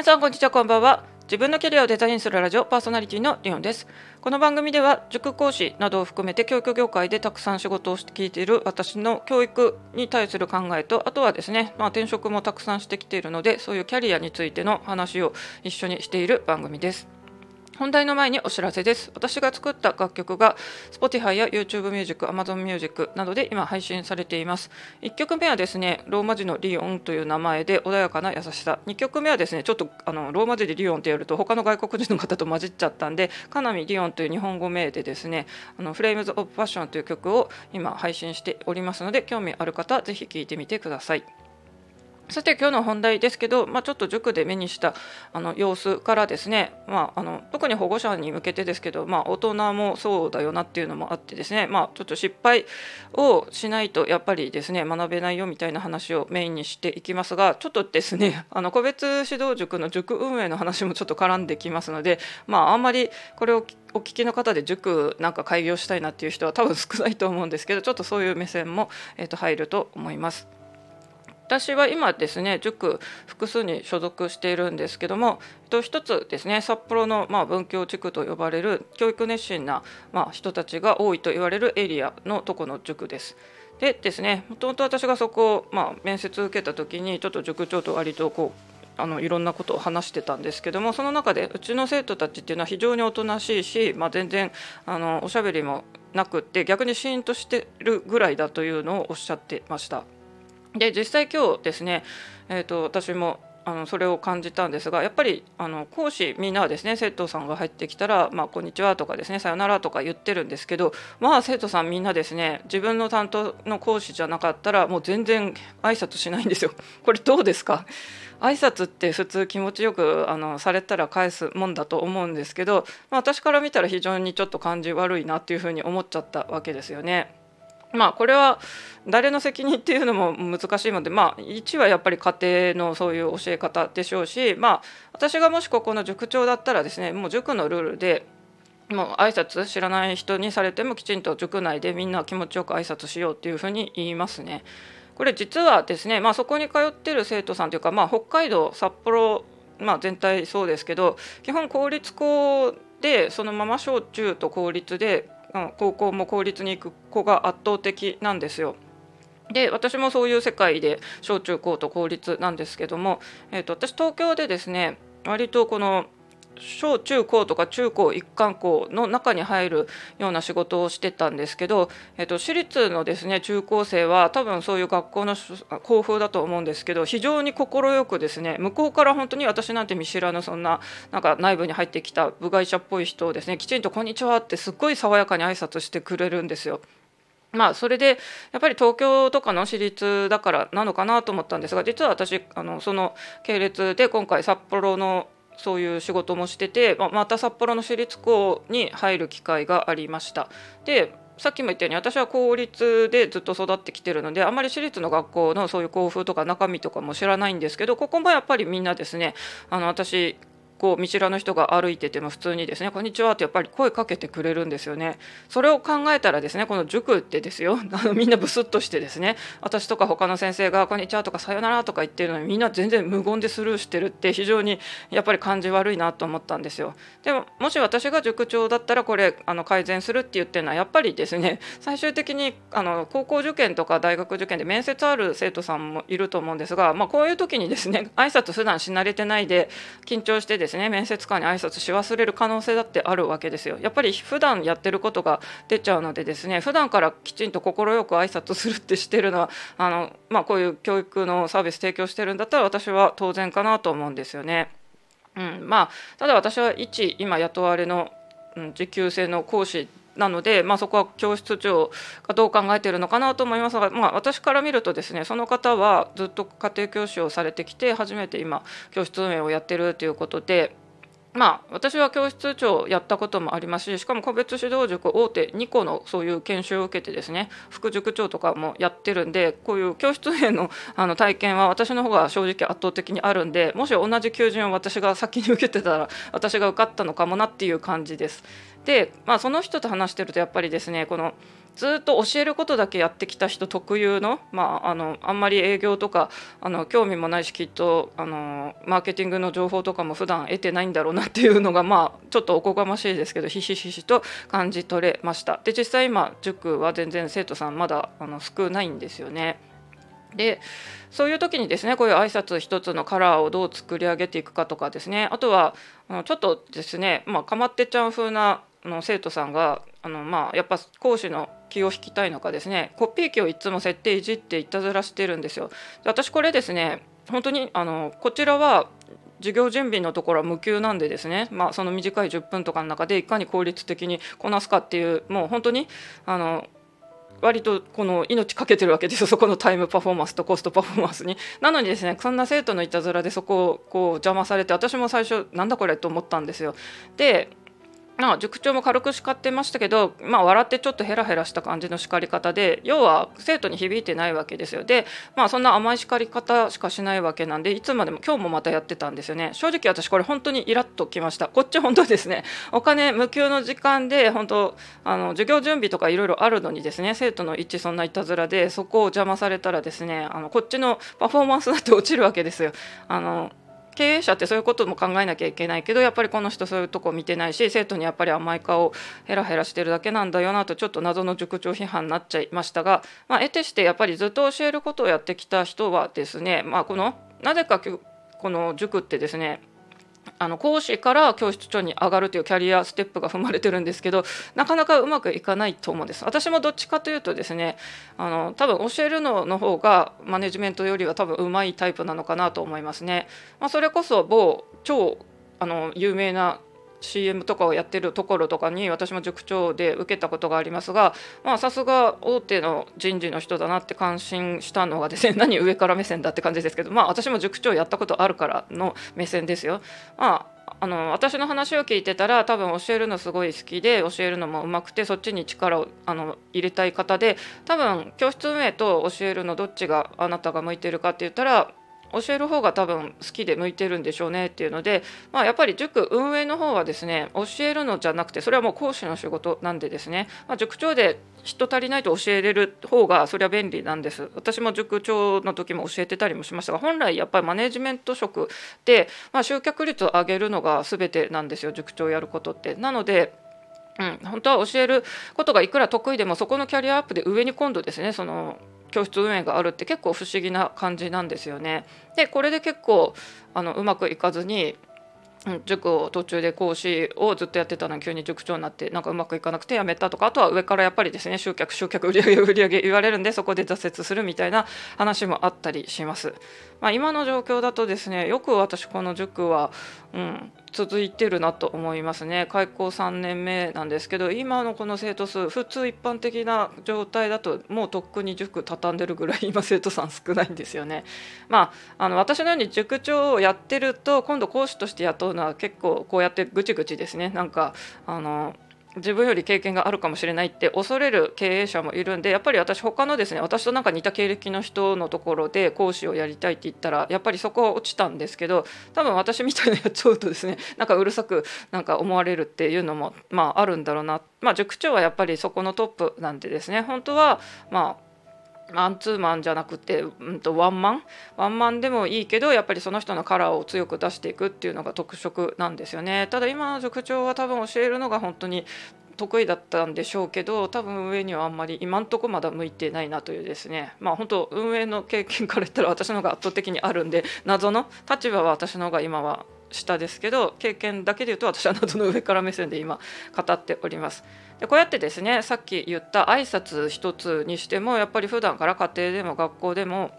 皆さんこんにちはこんばんは。自分のキャリアをデザインするラジオパーソナリティのリオンです。この番組では塾講師などを含めて教育業界でたくさん仕事をして聞いている私の教育に対する考えとあとはですね、まあ、転職もたくさんしてきているのでそういうキャリアについての話を一緒にしている番組です。本題の前にお知らせです。私が作った楽曲が Spotify や YouTube Music、Amazon Music などで今配信されています。1曲目はですね、ローマ字のリオンという名前で穏やかな優しさ。2曲目はですね、ちょっとあのローマ字でリオンってやると他の外国人の方と混じっちゃったんで、カナミリオンという日本語名でですね、あの Flames of Passion という曲を今配信しておりますので、興味ある方はぜひ聴いてみてください。さて今日の本題ですけど、まあ、ちょっと塾で目にしたあの様子からですね、まあ、あの特に保護者に向けてですけど、まあ、大人もそうだよなっていうのもあってですね、まあ、ちょっと失敗をしないとやっぱりですね学べないよみたいな話をメインにしていきますがちょっとですね あの個別指導塾の塾運営の話もちょっと絡んできますので、まあ、あんまりこれをお聞きの方で塾なんか開業したいなっていう人は多分少ないと思うんですけどちょっとそういう目線も、えー、と入ると思います。私は今ですね塾複数に所属しているんですけども一つですね札幌のまあ文教地区と呼ばれる教育熱心なまあ人たちが多いと言われるエリアのとこの塾です。でですねもともと私がそこをまあ面接受けた時にちょっと塾長と割とこうあのいろんなことを話してたんですけどもその中でうちの生徒たちっていうのは非常におとなしいし、まあ、全然あのおしゃべりもなくって逆にシーンとしてるぐらいだというのをおっしゃってました。で実際今日ですね、えーと、私もあのそれを感じたんですがやっぱりあの講師みんなはですね生徒さんが入ってきたら「まあ、こんにちは」とかですね「さよなら」とか言ってるんですけどまあ生徒さんみんなですね自分の担当の講師じゃなかったらもう全然挨拶しないんですよ。これどうですか？挨拶って普通気持ちよくあのされたら返すもんだと思うんですけど、まあ、私から見たら非常にちょっと感じ悪いなっていうふうに思っちゃったわけですよね。まあこれは誰の責任っていうのも難しいのでまあ1はやっぱり家庭のそういう教え方でしょうしまあ私がもしここの塾長だったらですねもう塾のルールでもう挨拶知らない人にされてもきちんと塾内でみんな気持ちよく挨拶しようっていうふうに言いますね。これ実はですね、まあ、そこに通ってる生徒さんというか、まあ、北海道札幌、まあ、全体そうですけど基本公立校でそのまま小中と公立で高校も公立に行く子が圧倒的なんですよ。で私もそういう世界で小中高と公立なんですけども、えーと、私東京でですね割とこの小中高とか中高一貫校の中に入るような仕事をしてたんですけど、えっと、私立のですね中高生は多分そういう学校の校風だと思うんですけど非常に快くですね向こうから本当に私なんて見知らぬそんななんか内部に入ってきた部外者っぽい人をですねきちんと「こんにちは」ってすっごい爽やかに挨拶してくれるんですよ。まあそれでやっぱり東京とかの私立だからなのかなと思ったんですが実は私あのその系列で今回札幌のそういう仕事もしてて、ままた札幌の私立校に入る機会がありました。でさっきも言ったように私は公立でずっと育ってきてるのであまり私立の学校のそういう校風とか中身とかも知らないんですけどここもやっぱりみんなですねあの私こう見知らぬ人が歩いてても普通にですね「こんにちは」ってやっぱり声かけてくれるんですよね。それを考えたらですねこの塾ってですよ あのみんなブスッとしてですね私とか他の先生が「こんにちは」とか「さよなら」とか言ってるのにみんな全然無言でスルーしてるって非常にやっぱり感じ悪いなと思ったんですよ。でももし私が塾長だったらこれあの改善するって言ってるのはやっぱりですね 最終的にあの高校受験とか大学受験で面接ある生徒さんもいると思うんですが、まあ、こういう時にですね挨拶普段し慣れてないで緊張してですねですね面接官に挨拶し忘れる可能性だってあるわけですよやっぱり普段やってることが出ちゃうのでですね普段からきちんと快く挨拶するってしてるのはあの、まあ、こういう教育のサービス提供してるんだったら私は当然かなと思うんですよね。うん、まあただ私は一今雇われの、うん、時給制の講師なので、まあ、そこは教室長がどう考えているのかなと思いますが、まあ、私から見るとですねその方はずっと家庭教師をされてきて初めて今教室運営をやってるということで。まあ、私は教室長やったこともありますししかも個別指導塾大手2個のそういう研修を受けてですね副塾長とかもやってるんでこういう教室への あの体験は私の方が正直圧倒的にあるんでもし同じ求人を私が先に受けてたら私が受かったのかもなっていう感じです。で、まあ、その人と話してるとやっぱりですねこのずっと教えることだけやってきた人特有の,、まあ、あのあんまり営業とかあの興味もないしきっとあのマーケティングの情報とかも普段得てないんだろうなっていうのが、まあ、ちょっとおこがましいですけどひしひしと感じ取れました。で実際今塾は全然生徒さんまだあの少ないんですよね。でそういう時にですねこういう挨拶一つのカラーをどう作り上げていくかとかですねあとはちょっとですね、まあ、かまってちゃん風なの生徒さんがあの、まあ、やっぱ講師の気を引きたいのかですねコピー機をいつも設定いじっていたずらしてるんですよ。私これですね本当にあのこちらは授業準備のところは無給なんでですね、まあ、その短い10分とかの中でいかに効率的にこなすかっていうもう本当にあの割とこの命かけてるわけですよ そこのタイムパフォーマンスとコストパフォーマンスに。なのにですねそんな生徒のいたずらでそこをこう邪魔されて私も最初なんだこれと思ったんですよ。でまあ、塾長も軽く叱ってましたけど、まあ、笑ってちょっとヘラヘラした感じの叱り方で要は生徒に響いてないわけですよ。で、まあ、そんな甘い叱り方しかしないわけなんでいつまでも今日もまたやってたんですよね。正直私これ本当にイラッときました。こっち本当ですね。お金無給の時間で本当あの授業準備とかいろいろあるのにですね生徒の一致そんないたずらでそこを邪魔されたらですねあのこっちのパフォーマンスだって落ちるわけですよ。あの経営者ってそういうことも考えなきゃいけないけどやっぱりこの人そういうとこ見てないし生徒にやっぱり甘い顔ヘラヘラしてるだけなんだよなとちょっと謎の塾長批判になっちゃいましたが、まあ、得てしてやっぱりずっと教えることをやってきた人はですね、まあ、このなぜかこの塾ってですねあの講師から教室長に上がるというキャリアステップが踏まれてるんですけどなかなかうまくいかないと思うんです。私もどっちかというとですねあの多分教えるのの方がマネジメントよりは多分うまいタイプなのかなと思いますね、まあ、それこそ某超あの有名な CM とかをやってるところとかに私も塾長で受けたことがありますがさすが大手の人事の人だなって感心したのがですね 何上から目線だって感じですけどまあ私も塾長やったことあるからの目線ですよ。まああの私の話を聞いてたら多分教えるのすごい好きで教えるのもうまくてそっちに力をあの入れたい方で多分教室運営と教えるのどっちがあなたが向いてるかって言ったら教える方が多分好きで向いてるんでしょうねっていうので、まあ、やっぱり塾運営の方はですね教えるのじゃなくてそれはもう講師の仕事なんでですね、まあ、塾長で人足りないと教えれる方がそれは便利なんです私も塾長の時も教えてたりもしましたが本来やっぱりマネジメント職で、まあ、集客率を上げるのが全てなんですよ塾長やることって。なのでうん、本当は教えることがいくら得意でもそこのキャリアアップで上に今度ですねその教室運営があるって結構不思議な感じなんですよね。でこれで結構あのうまくいかずに塾を途中で講師をずっとやってたのに急に塾長になってなんかうまくいかなくて辞めたとかあとは上からやっぱりですね集客集客売り上げ売り上げ言われるんでそこで挫折するみたいな話もあったりします。まあ、今の状況だとですねよく私この塾は、うん、続いてるなと思いますね開校3年目なんですけど今のこの生徒数普通一般的な状態だともうとっくに塾畳んでるぐらい今生徒さん少ないんですよね。まあ、あの私のように塾長をやってると今度講師として雇うのは結構こうやってぐちぐちですねなんかあの自分より経験があるかもしれないって恐れる経営者もいるんでやっぱり私他のですね私となんか似た経歴の人のところで講師をやりたいって言ったらやっぱりそこは落ちたんですけど多分私みたいなやっちゃうとですね なんかうるさくなんか思われるっていうのもまああるんだろうな。まあ塾長はやっぱりそこのトップなんでですね本当はまあマンツーマンじゃなくて、うんと、ワンマン？ワンマンでもいいけどやっぱりその人のカラーを強く出していくっていうのが特色なんですよね。ただ今の塾長は多分教えるのが本当に得意だったんでしょうけど多分運営にはあんまり今んとこまだ向いてないなというですね。まあ本当運営の経験から言ったら私の方が圧倒的にあるんで謎の立場は私の方が今は下ですけど経験だけで言うと私は謎の上から目線で今語っております。でこうやってですねさっき言った挨拶一つにしてもやっぱり普段から家庭でも学校でも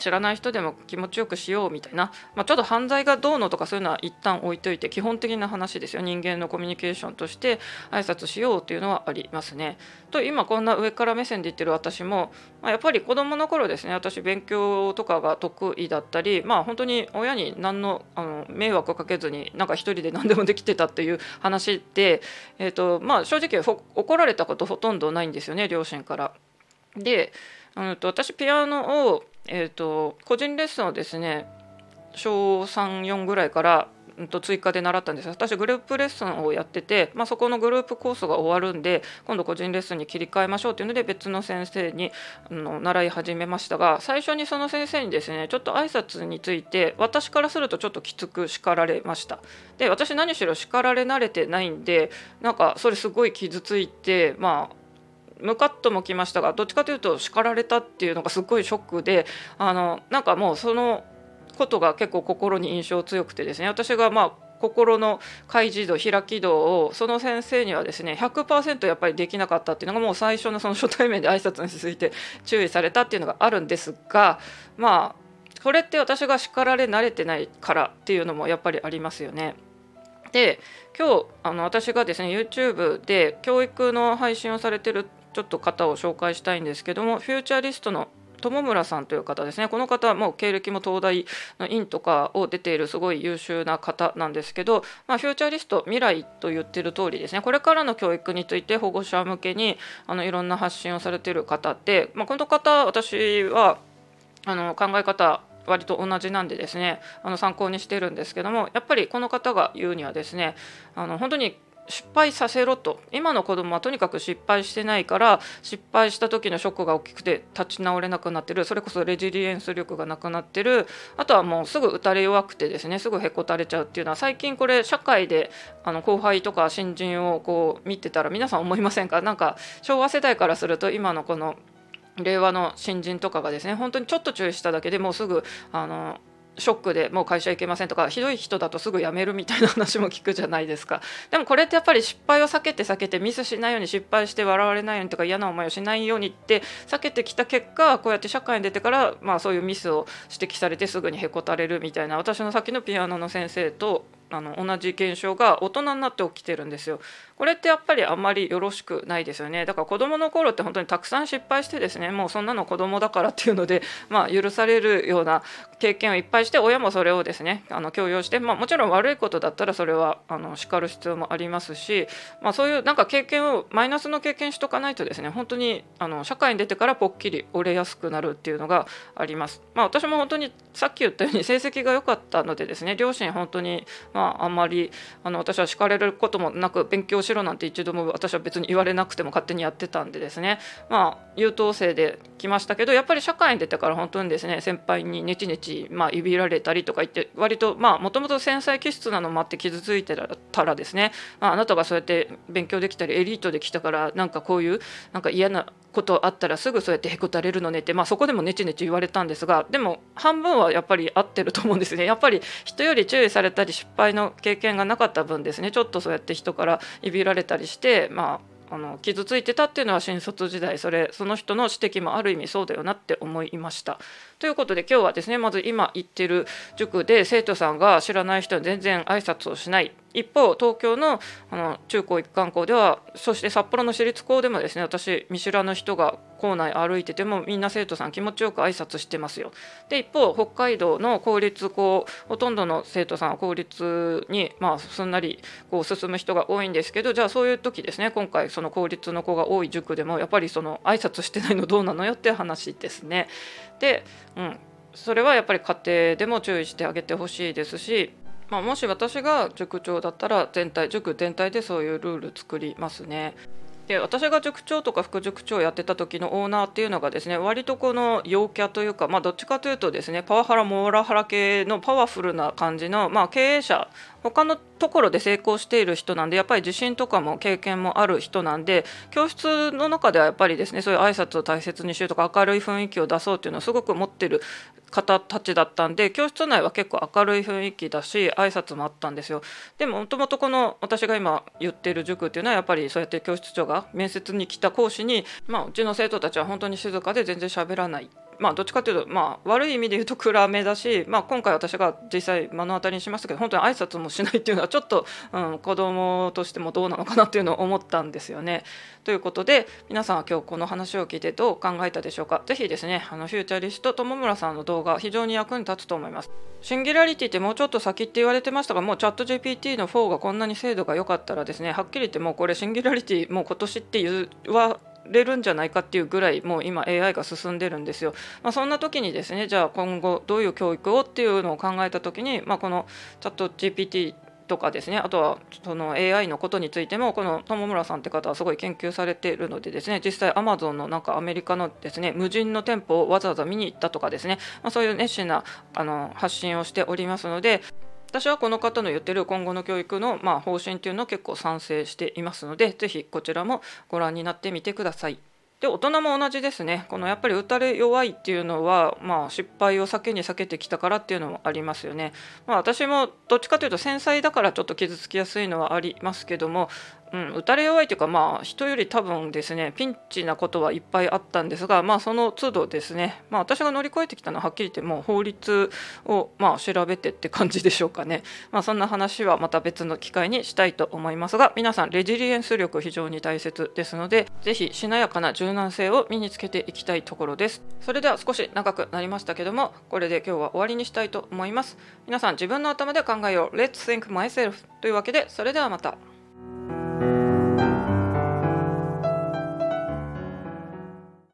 知らない人でも気持ちよくしようみたいな、まあ、ちょっと犯罪がどうのとかそういうのは一旦置いといて基本的な話ですよ人間のコミュニケーションとして挨拶しようというのはありますね。と今こんな上から目線で言ってる私も、まあ、やっぱり子どもの頃ですね私勉強とかが得意だったりまあ本当に親に何のあの迷惑をかけずになんか一人で何でもできてたっていう話で、えーとまあ、正直怒られたことほとんどないんですよね両親から。でうんと私ピアノをえーと、個人レッスンをですね小34ぐらいからと追加で習ったんです私グループレッスンをやってて、まあ、そこのグループコースが終わるんで今度個人レッスンに切り替えましょうっていうので別の先生にあの習い始めましたが最初にその先生にですねちょっと挨拶について私からするとちょっときつく叱られました。で私何しろ叱られ慣れてないんでなんかそれすごい傷ついてまあムカッともきましたがどっちかというと叱られたっていうのがすごいショックであのなんかもうそのことが結構心に印象強くてですね私がまあ心の開示度開き度をその先生にはですね100%やっぱりできなかったっていうのがもう最初のその初対面で挨拶に続いて注意されたっていうのがあるんですがまあこれって私が叱られ慣れてないからっていうのもやっぱりありますよね。で今日あの私がですね YouTube で教育の配信をされてるちょっと方を紹介したいんですけどもフューチャリストの友村さんという方ですね。この方はもう経歴も東大の院とかを出ているすごい優秀な方なんですけど、まあ、フューチャリスト未来と言ってる通りですね。これからの教育について保護者向けにあのいろんな発信をされてる方で、まあ、この方私はあの考え方割と同じなんでですねあの参考にしてるんですけどもやっぱりこの方が言うにはですねあの本当に失敗させろと。今の子供はとにかく失敗してないから失敗した時のショックが大きくて立ち直れなくなってる。それこそレジリエンス力がなくなってる。あとはもうすぐ打たれ弱くてですねすぐへこたれちゃうっていうのは最近これ社会であの後輩とか新人をこう見てたら皆さん思いませんか？なんか昭和世代からすると今のこの令和の新人とかがですね本当にちょっと注意しただけでもうすぐあのショックでもう会社行けませんとかひどい人だとすぐ辞めるみたいな話も聞くじゃないですかでもこれってやっぱり失敗を避けて避けてミスしないように失敗して笑われないようにとか嫌な思いをしないようにって避けてきた結果こうやって社会に出てから、まあ、そういうミスを指摘されてすぐにへこたれるみたいな私の先のピアノの先生とあの同じ現象が大人になって起きてるんですよ。これってやっぱりあんまりよろしくないですよね。だから子供の頃って本当にたくさん失敗してですねもうそんなの子供だからっていうので、まあ、許されるような経験をいっぱいして親もそれをですねあの強要して、まあ、もちろん悪いことだったらそれはあの叱る必要もありますし、まあ、そういうなんか経験をマイナスの経験しとかないとですね本当にあの社会に出てからぽっきり折れやすくなるっていうのがあります。まあ、私も本当にさっき言ったように成績が良かったのでですね両親本当に、まあ、あんまりあの私は叱れることもなく勉強しろなんて一度も私は別に言われなくても勝手にやってたんでですね。まあ優等生で来ましたけどやっぱり社会に出てから本当にですね先輩にねちねち、まあ、いびられたりとか言って割とまあもともと繊細気質なのもあって傷ついてたらですね、まあ、あなたがそうやって勉強できたりエリートできたからなんかこういうなんか嫌なことあったらすぐそうやってへこたれるのねって、まあ、そこでもネチネチ言われたんですがでも半分はやっぱり合ってると思うんですね。やっぱり人より注意されたり失敗の経験がなかった分ですね。ちょっとそうやって人からいびられたりしてまああの傷ついてたっていうのは新卒時代それその人の指摘もある意味そうだよなって思いました。ということで今日はですねまず今行ってる塾で生徒さんが知らない人に全然挨拶をしない。一方東京のあの中高一貫校ではそして札幌の私立校でもですね私見知らぬ人が校内歩いててもみんな生徒さん気持ちよく挨拶してますよ。で一方北海道の公立校ほとんどの生徒さんは公立にまあすんなりこう進む人が多いんですけどじゃあそういう時ですね今回その公立の子が多い塾でもやっぱりその挨拶してないのどうなのよって話ですね。で、うん、それはやっぱり家庭でも注意してあげてほしいですし、まあ、もし私が塾長だったら全体塾全体でそういうルール作りますね。で私が塾長とか副塾長をやってた時のオーナーっていうのがですね割とこの陽キャというか、まあ、どっちかというとですねパワハラモラハラ系のパワフルな感じの、まあ、経営者他のところで成功している人なんでやっぱり自信とかも経験もある人なんで教室の中ではやっぱりですねそういう挨拶を大切にしようとか明るい雰囲気を出そうっていうのをすごく持ってる方たちだったんで教室内は結構明るい雰囲気だし挨拶もあったんですよ。でももともとこの私が今言ってる塾っていうのはやっぱりそうやって教室長が面接に来た講師に、まあ、うちの生徒たちは本当に静かで全然喋らない。まあ、どっちかというと、まあ、悪い意味で言うと暗めだし、まあ、今回私が実際目の当たりにしましたけど本当に挨拶もしないっていうのはちょっと、うん、子供としてもどうなのかなっていうのを思ったんですよね。ということで皆さんは今日この話を聞いてどう考えたでしょうか。ぜひですねあのフューチャリスト友村さんの動画非常に役に立つと思います。シンギュラリティってもうちょっと先って言われてましたがもうチャット GPT の4がこんなに精度が良かったらですねはっきり言ってもうこれシンギュラリティもう今年って言われるんじゃないかっていうぐらいもう今 AI が進んでるんですよ。まあ、そんな時にですねじゃあ今後どういう教育をっていうのを考えた時に、まあ、このチャット GPT とかですねあとはその AI のことについてもこの友村さんって方はすごい研究されているのでですね実際アマゾンのなんかアメリカのですね無人の店舗をわざわざ見に行ったとかですね、まあ、そういう熱心なあの発信をしておりますので私はこの方の言ってる今後の教育のまあ方針っていうのを結構賛成していますので是非こちらもご覧になってみてください。で大人も同じですねこのやっぱり打たれ弱いっていうのは、まあ、失敗を避けに避けてきたからっていうのもありますよね。まあ、私もどっちかというと繊細だからちょっと傷つきやすいのはありますけどもうん、打たれ弱いというか、まあ、人より多分ですねピンチなことはいっぱいあったんですが、まあ、その都度ですね、まあ、私が乗り越えてきたのははっきり言ってもう法律を、まあ、調べてって感じでしょうかね、まあ、そんな話はまた別の機会にしたいと思いますが皆さんレジリエンス力非常に大切ですので是非しなやかな柔軟性を身につけていきたいところです。それでは少し長くなりましたけどもこれで今日は終わりにしたいと思います。皆さん自分の頭で考えよう。Let's think myself というわけでそれではまた。